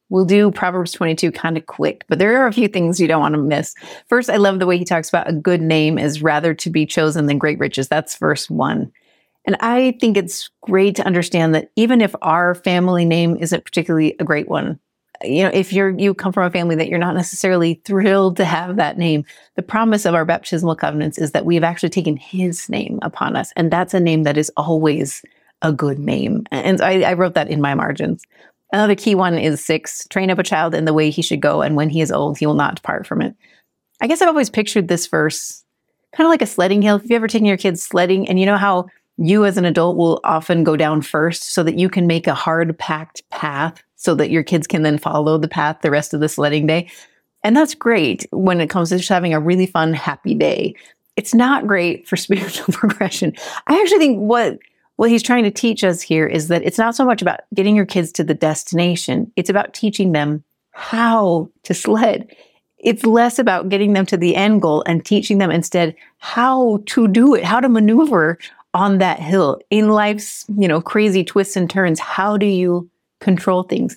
We'll do Proverbs 22 kind of quick, but there are a few things you don't want to miss. First, I love the way he talks about a good name is rather to be chosen than great riches. That's verse one. And I think it's great to understand that even if our family name isn't particularly a great one, you know, if you're you come from a family that you're not necessarily thrilled to have that name, the promise of our baptismal covenants is that we have actually taken his name upon us. And that's a name that is always a good name. And I, I wrote that in my margins. Uh, Another key one is six train up a child in the way he should go, and when he is old, he will not depart from it. I guess I've always pictured this verse kind of like a sledding hill. Have you ever taken your kids sledding and you know how you as an adult will often go down first so that you can make a hard packed path so that your kids can then follow the path the rest of the sledding day? And that's great when it comes to just having a really fun, happy day. It's not great for [LAUGHS] spiritual progression. I actually think what what he's trying to teach us here is that it's not so much about getting your kids to the destination, it's about teaching them how to sled. It's less about getting them to the end goal and teaching them instead how to do it, how to maneuver on that hill in life's, you know, crazy twists and turns. How do you control things?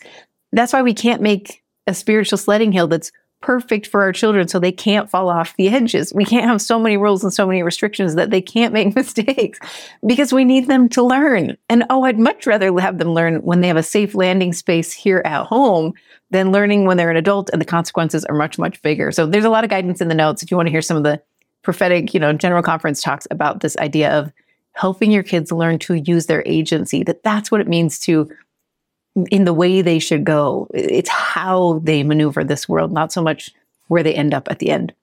That's why we can't make a spiritual sledding hill that's perfect for our children so they can't fall off the edges. We can't have so many rules and so many restrictions that they can't make [LAUGHS] mistakes because we need them to learn. And oh, I'd much rather have them learn when they have a safe landing space here at home than learning when they're an adult and the consequences are much, much bigger. So there's a lot of guidance in the notes if you want to hear some of the prophetic, you know, general conference talks about this idea of helping your kids learn to use their agency, that that's what it means to in the way they should go. It's how they maneuver this world, not so much where they end up at the end.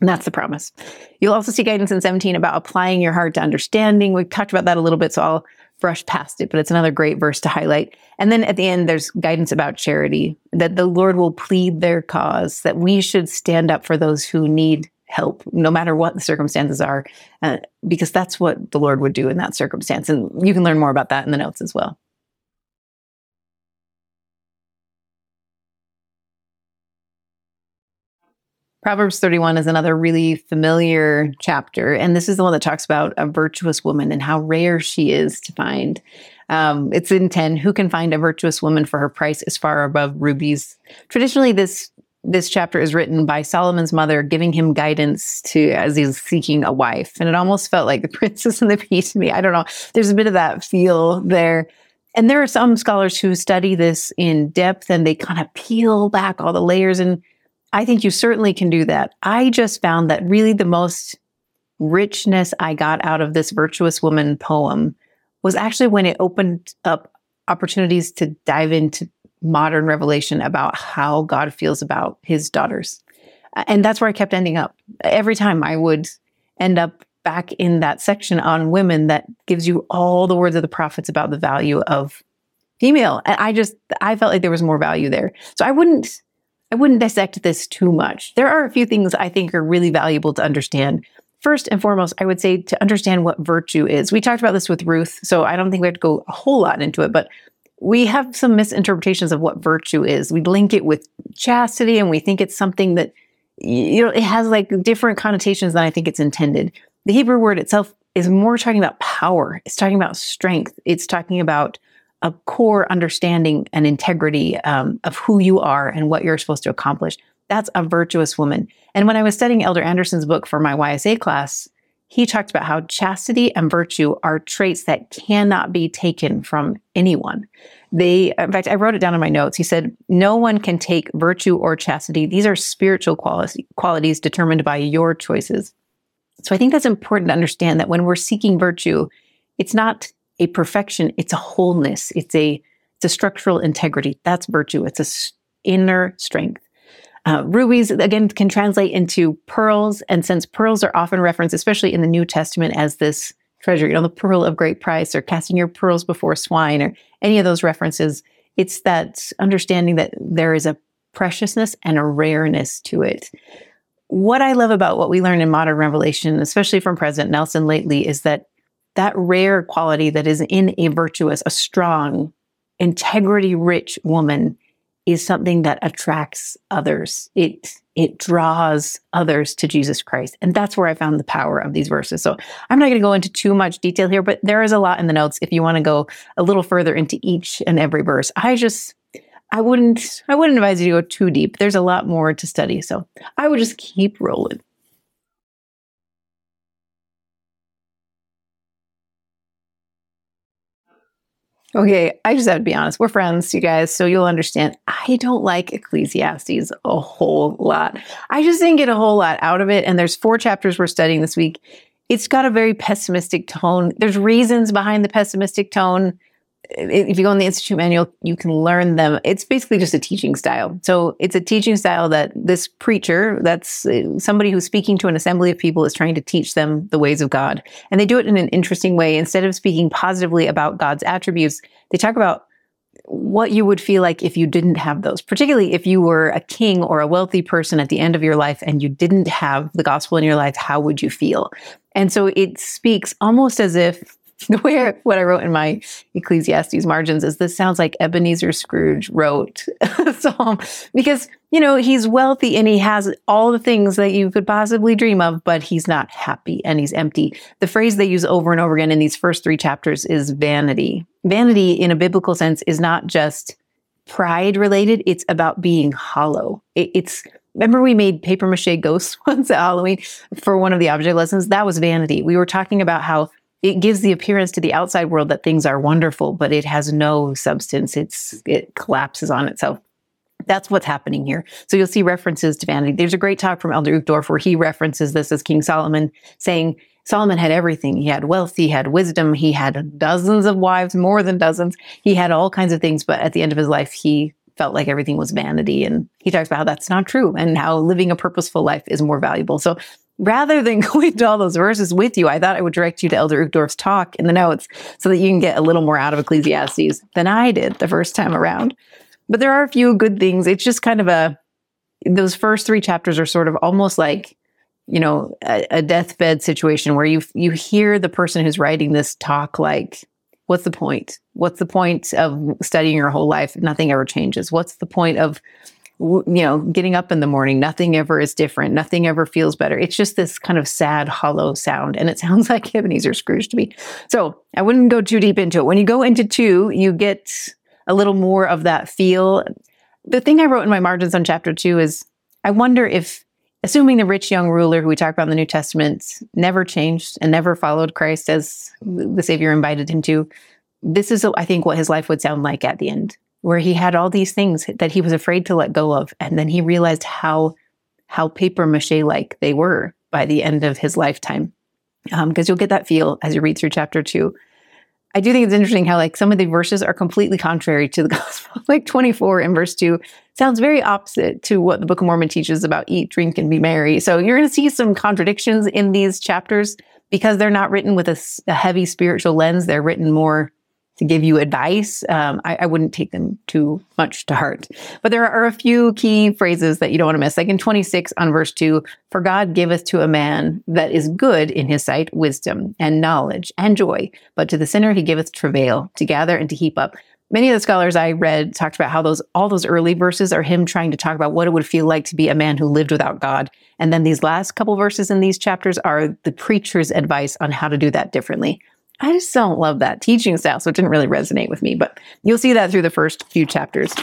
And that's the promise. You'll also see guidance in 17 about applying your heart to understanding. We've talked about that a little bit, so I'll brush past it, but it's another great verse to highlight. And then at the end, there's guidance about charity, that the Lord will plead their cause, that we should stand up for those who need help, no matter what the circumstances are, uh, because that's what the Lord would do in that circumstance. And you can learn more about that in the notes as well. Proverbs 31 is another really familiar chapter. And this is the one that talks about a virtuous woman and how rare she is to find. Um, it's in 10 Who can find a virtuous woman for her price is far above rubies? Traditionally, this this chapter is written by Solomon's mother, giving him guidance to as he's seeking a wife. And it almost felt like the [LAUGHS] princess and the pea to me. I don't know. There's a bit of that feel there. And there are some scholars who study this in depth and they kind of peel back all the layers and I think you certainly can do that. I just found that really the most richness I got out of this virtuous woman poem was actually when it opened up opportunities to dive into modern revelation about how God feels about his daughters. And that's where I kept ending up. Every time I would end up back in that section on women that gives you all the words of the prophets about the value of female. And I just, I felt like there was more value there. So I wouldn't I wouldn't dissect this too much. There are a few things I think are really valuable to understand. First and foremost, I would say to understand what virtue is. We talked about this with Ruth, so I don't think we have to go a whole lot into it, but we have some misinterpretations of what virtue is. We link it with chastity and we think it's something that, you know, it has like different connotations than I think it's intended. The Hebrew word itself is more talking about power, it's talking about strength, it's talking about a core understanding and integrity um, of who you are and what you're supposed to accomplish. That's a virtuous woman. And when I was studying Elder Anderson's book for my YSA class, he talked about how chastity and virtue are traits that cannot be taken from anyone. They, in fact, I wrote it down in my notes. He said, No one can take virtue or chastity. These are spiritual quali- qualities determined by your choices. So I think that's important to understand that when we're seeking virtue, it's not a perfection, it's a wholeness, it's a it's a structural integrity. That's virtue. It's a inner strength. Uh, rubies again can translate into pearls, and since pearls are often referenced, especially in the New Testament, as this treasure, you know, the pearl of great price, or casting your pearls before swine, or any of those references, it's that understanding that there is a preciousness and a rareness to it. What I love about what we learn in modern revelation, especially from President Nelson lately, is that that rare quality that is in a virtuous, a strong, integrity rich woman is something that attracts others. It it draws others to Jesus Christ. And that's where I found the power of these verses. So I'm not going to go into too much detail here, but there is a lot in the notes if you want to go a little further into each and every verse. I just I wouldn't I wouldn't advise you to go too deep. There's a lot more to study. So I would just keep rolling. Okay, I just have to be honest. We're friends, you guys, so you'll understand. I don't like Ecclesiastes a whole lot. I just didn't get a whole lot out of it. And there's four chapters we're studying this week. It's got a very pessimistic tone. There's reasons behind the pessimistic tone if you go in the institute manual you can learn them. It's basically just a teaching style. So it's a teaching style that this preacher that's uh, somebody who's speaking to an assembly of people is trying to teach them the ways of god. And they do it in an interesting way. Instead of speaking positively about god's attributes they talk about what you would feel like if you didn't have those, particularly if you were a king or a wealthy person at the end of your life and you didn't have the gospel in your life, how would you feel? And so it speaks almost as if [LAUGHS] the way what I wrote in my Ecclesiastes margins is this sounds like Ebenezer Scrooge wrote [LAUGHS] a psalm because you know he's wealthy and he has all the things that you could possibly dream of, but he's not happy and he's empty. The phrase they use over and over again in these first three chapters is vanity. Vanity, in a biblical sense, is not just pride related; it's about being hollow. It, it's Remember, we made paper mache ghosts [LAUGHS] once at Halloween for one of the object lessons? That was vanity. We were talking about how it gives the appearance to the outside world that things are wonderful, but it has no substance. It's it collapses on itself. That's what's happening here. So you'll see references to vanity. There's a great talk from Elder Uchtdorf where he references this as King Solomon, saying Solomon had everything. He had wealth, he had wisdom, he had dozens of wives, more than dozens. He had all kinds of things, but at the end of his life, he felt like everything was vanity. And he talks about how that's not true and how living a purposeful life is more valuable. So rather than [LAUGHS] going to all those verses with you, I thought I would direct you to Elder Uchtdorf's talk in the notes so that you can get a little more out of Ecclesiastes than I did the first time around. But there are a few good things. It's just kind of a, those first three chapters are sort of almost like, you know, a, a deathbed situation where you you hear the person who's writing this talk like, what's the point? What's the point of studying your whole life? Nothing ever changes. What's the point of you know, getting up in the morning, nothing ever is different. Nothing ever feels better. It's just this kind of sad, hollow sound. And it sounds [LAUGHS] like Ebenezer Scrooge to me. So I wouldn't go too deep into it. When you go into two, you get a little more of that feel. The thing I wrote in my margins on chapter two is I wonder if, assuming the rich young ruler who we talk about in the New Testament never changed and never followed Christ as the Savior invited him to, this is, I think, what his life would sound like at the end where he had all these things that he was afraid to let go of. And then he realized how, how paper mache like they were by the end of his lifetime. Because um, you'll get that feel as you read through chapter two. I do think it's interesting how like some of the verses are completely contrary to the [LAUGHS] gospel. like 24 in verse 2 sounds very opposite to what the Book of Mormon teaches about eat, drink, and be merry. So you're going to see some contradictions in these chapters because they're not written with a, a heavy spiritual lens. They're written more to give you advice, um, I, I, wouldn't take them too much to heart. But there are a few key phrases that you don't want to miss. Like in 26 on verse 2, for God giveth to a man that is good in his sight wisdom and knowledge and joy, but to the sinner he giveth travail to gather and to heap up. Many of the scholars I read talked about how those all those early verses are him trying to talk about what it would feel like to be a man who lived without God. And then these last couple verses in these chapters are the preacher's advice on how to do that differently. I just don't love that teaching style, so it didn't really resonate with me. But you'll see that through the first few chapters.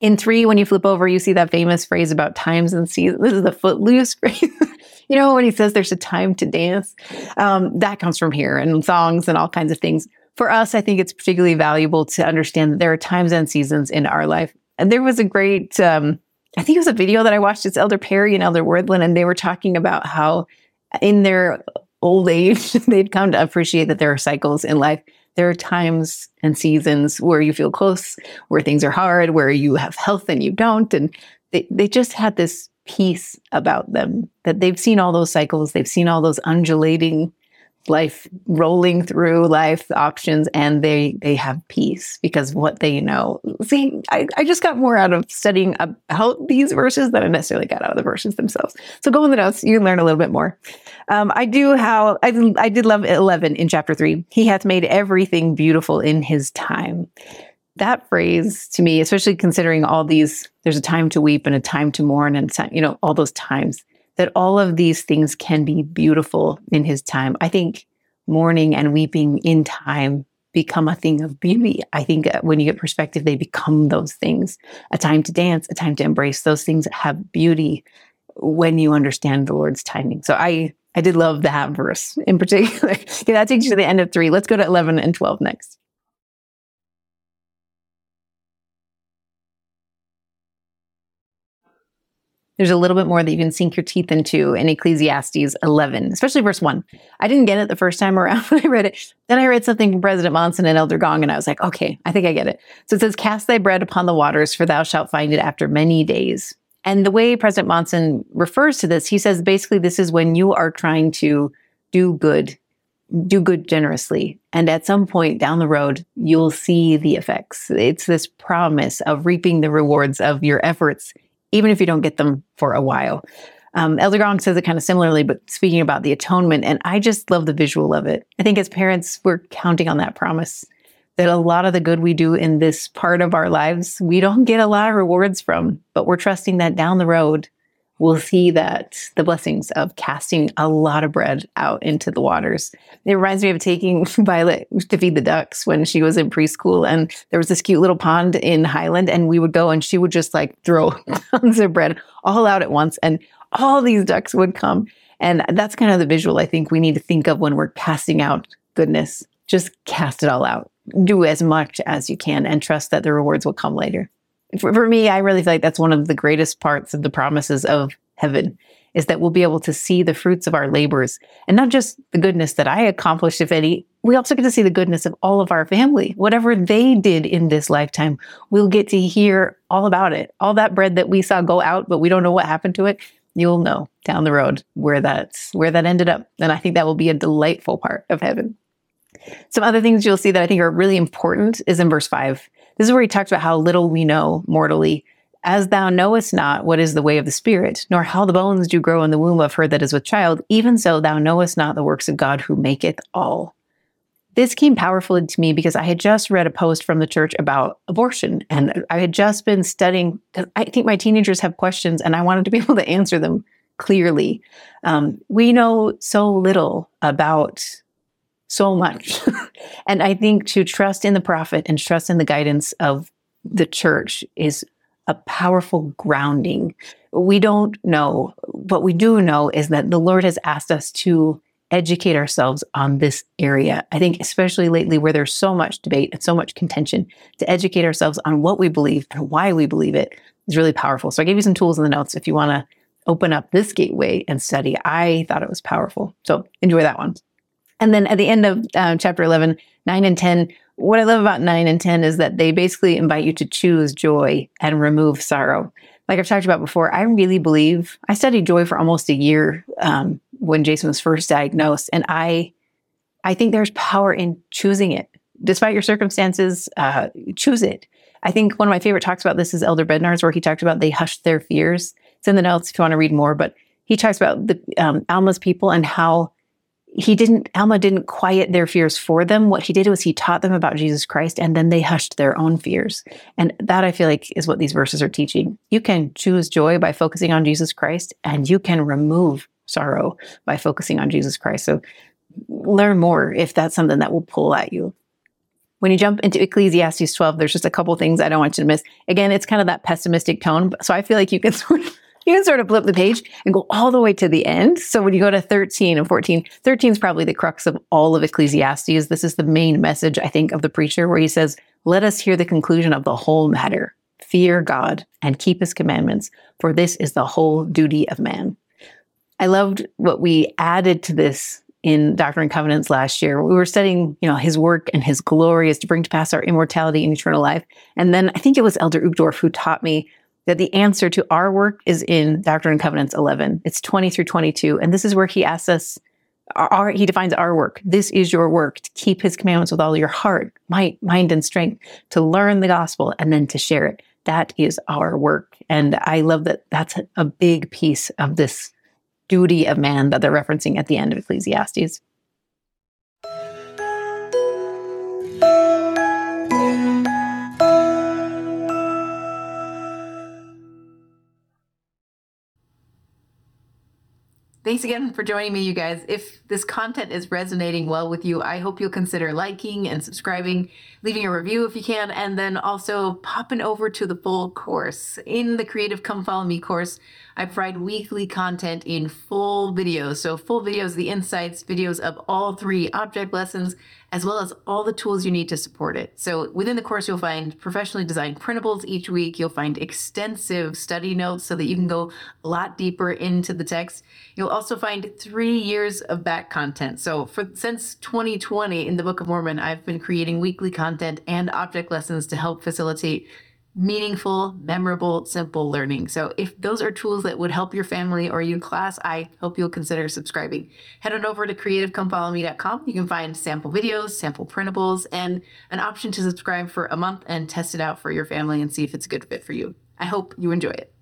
In three, when you flip over, you see that famous phrase about times and seasons. This is the footloose [LAUGHS] phrase. you know, when he says there's a time to dance, um, that comes from here and songs and all kinds of things. For us, I think it's particularly valuable to understand that there are times and seasons in our life. And there was a great, um, I think it was a video that I watched. It's Elder Perry and Elder Wirthlin, and they were talking about how in their old age, [LAUGHS] they'd come to appreciate that there are cycles in life. There are times and seasons where you feel close, where things are hard, where you have health and you don't. And they, they just had this peace about them that they've seen all those cycles, they've seen all those undulating life rolling through life options and they they have peace because what they know. See I, I just got more out of studying about these verses than i necessarily got out of the verses themselves. So go in the notes you learn a little bit more. Um, i do how I, I did love 11 in chapter 3 he hath made everything beautiful in his time. That phrase to me especially considering all these there's a time to weep and a time to mourn and you know all those times that all of these things can be beautiful in his time. I think mourning and weeping in time become a thing of beauty. I think uh, when you get perspective, they become those things a time to dance, a time to embrace. Those things have beauty when you understand the Lord's timing. So I, I did love that verse in particular. [LAUGHS] okay, that takes you to the end of three. Let's go to 11 and 12 next. There's a little bit more that you can sink your teeth into in Ecclesiastes 11, especially verse 1. I didn't get it the first time around [LAUGHS] when I read it. Then I read something from President Monson and Elder Gong, and I was like, okay, I think I get it. So it says, Cast thy bread upon the waters, for thou shalt find it after many days. And the way President Monson refers to this, he says basically, this is when you are trying to do good, do good generously. And at some point down the road, you'll see the effects. It's this promise of reaping the rewards of your efforts even if you don't get them for a while. Um, Elder Gong says it kind of similarly, but speaking about the atonement, and I just love the visual of it. I think as parents, we're counting on that promise that a lot of the good we do in this part of our lives, we don't get a lot of rewards from, but we're trusting that down the road, we'll see that the blessings of casting a lot of bread out into the waters. It reminds me of taking [LAUGHS] Violet to feed the ducks when she was in preschool. And there was this cute little pond in Highland, and we would go and she would just like throw [LAUGHS] tons of bread all out at once, and all these ducks would come. And that's kind of the visual I think we need to think of when we're casting out goodness. Just cast it all out. Do as much as you can and trust that the rewards will come later for, for me, I really feel like that's one of the greatest parts of the promises of heaven is that we'll be able to see the fruits of our labors and not just the goodness that I accomplished, if any. We also get to see the goodness of all of our family. Whatever they did in this lifetime, we'll get to hear all about it. All that bread that we saw go out, but we don't know what happened to it. You'll know down the road where that's where that ended up. And I think that will be a delightful part of heaven. Some other things you'll see that I think are really important is in verse five. This is where he talks about how little we know mortally. As thou knowest not what is the way of the Spirit, nor how the bones do grow in the womb of her that is with child, even so thou knowest not the works of God who maketh all. This came powerfully to me because I had just read a post from the church about abortion, and I had just been studying. I think my teenagers have questions, and I wanted to be able to answer them clearly. Um, we know so little about so much. [LAUGHS] and I think to trust in the prophet and trust in the guidance of the church is a powerful grounding. We don't know. What we do know is that the Lord has asked us to educate ourselves on this area. I think, especially lately, where there's so much debate and so much contention, to educate ourselves on what we believe and why we believe it is really powerful. So I gave you some tools in the notes if you want to open up this gateway and study. I thought it was powerful. So enjoy that one. And then at the end of um, chapter 11, 9 and 10, what I love about 9 and 10 is that they basically invite you to choose joy and remove sorrow. Like I've talked about before, I really believe I studied joy for almost a year um, when Jason was first diagnosed, and I, I think there's power in choosing it, despite your circumstances. Uh, choose it. I think one of my favorite talks about this is Elder Bednar's, where he talked about they hushed their fears. It's in the notes if you want to read more, but he talks about the um, Alma's people and how he didn't alma didn't quiet their fears for them. What he did was he taught them about jesus christ and then they hushed their own fears. And that i feel like is what these verses are teaching. You can choose joy by focusing on jesus christ and you can remove sorrow by focusing on jesus christ. So learn more if that's something that will pull at you. When you jump into ecclesiastes 12 there's just a couple things i don't want you to miss. Again it's kind of that pessimistic tone so i feel like you can [LAUGHS] sort of you can sort of flip the page and go all the way to the end. So when you go to 13 and 14, 13 is probably the crux of all of Ecclesiastes. This is the main message, I think, of the preacher, where he says, Let us hear the conclusion of the whole matter. Fear God and keep his commandments, for this is the whole duty of man. I loved what we added to this in Doctrine and Covenants last year. We were studying, you know, his work and his glory is to bring to pass our immortality and eternal life. And then I think it was Elder Uchtdorf who taught me that the answer to our work is in Doctrine and Covenants 11. It's 20 through 22. And this is where he asks us our, he defines our work. This is your work to keep his commandments with all your heart, might, mind, and strength, to learn the gospel and then to share it. That is our work. And I love that that's a, a big piece of this duty of man that they're referencing at the end of Ecclesiastes. Thanks again for joining me, you guys. If this content is resonating well with you, I hope you'll consider liking and subscribing, leaving a review if you can, and then also popping over to the full course. In the Creative Come Follow Me course, I provide weekly content in full videos. So, full videos, the insights, videos of all three object lessons, as well as all the tools you need to support it. So, within the course, you'll find professionally designed printables each week. You'll find extensive study notes so that you can go a lot deeper into the text. You'll also find three years of back content. So, for since 2020 in the Book of Mormon, I've been creating weekly content and object lessons to help facilitate meaningful, memorable, simple learning. So if those are tools that would help your family or you in class, I hope you'll consider subscribing. Head on over to creativecomefollowme.com. You can find sample videos, sample printables, and an option to subscribe for a month and test it out for your family and see if it's a good fit for you. I hope you enjoy it.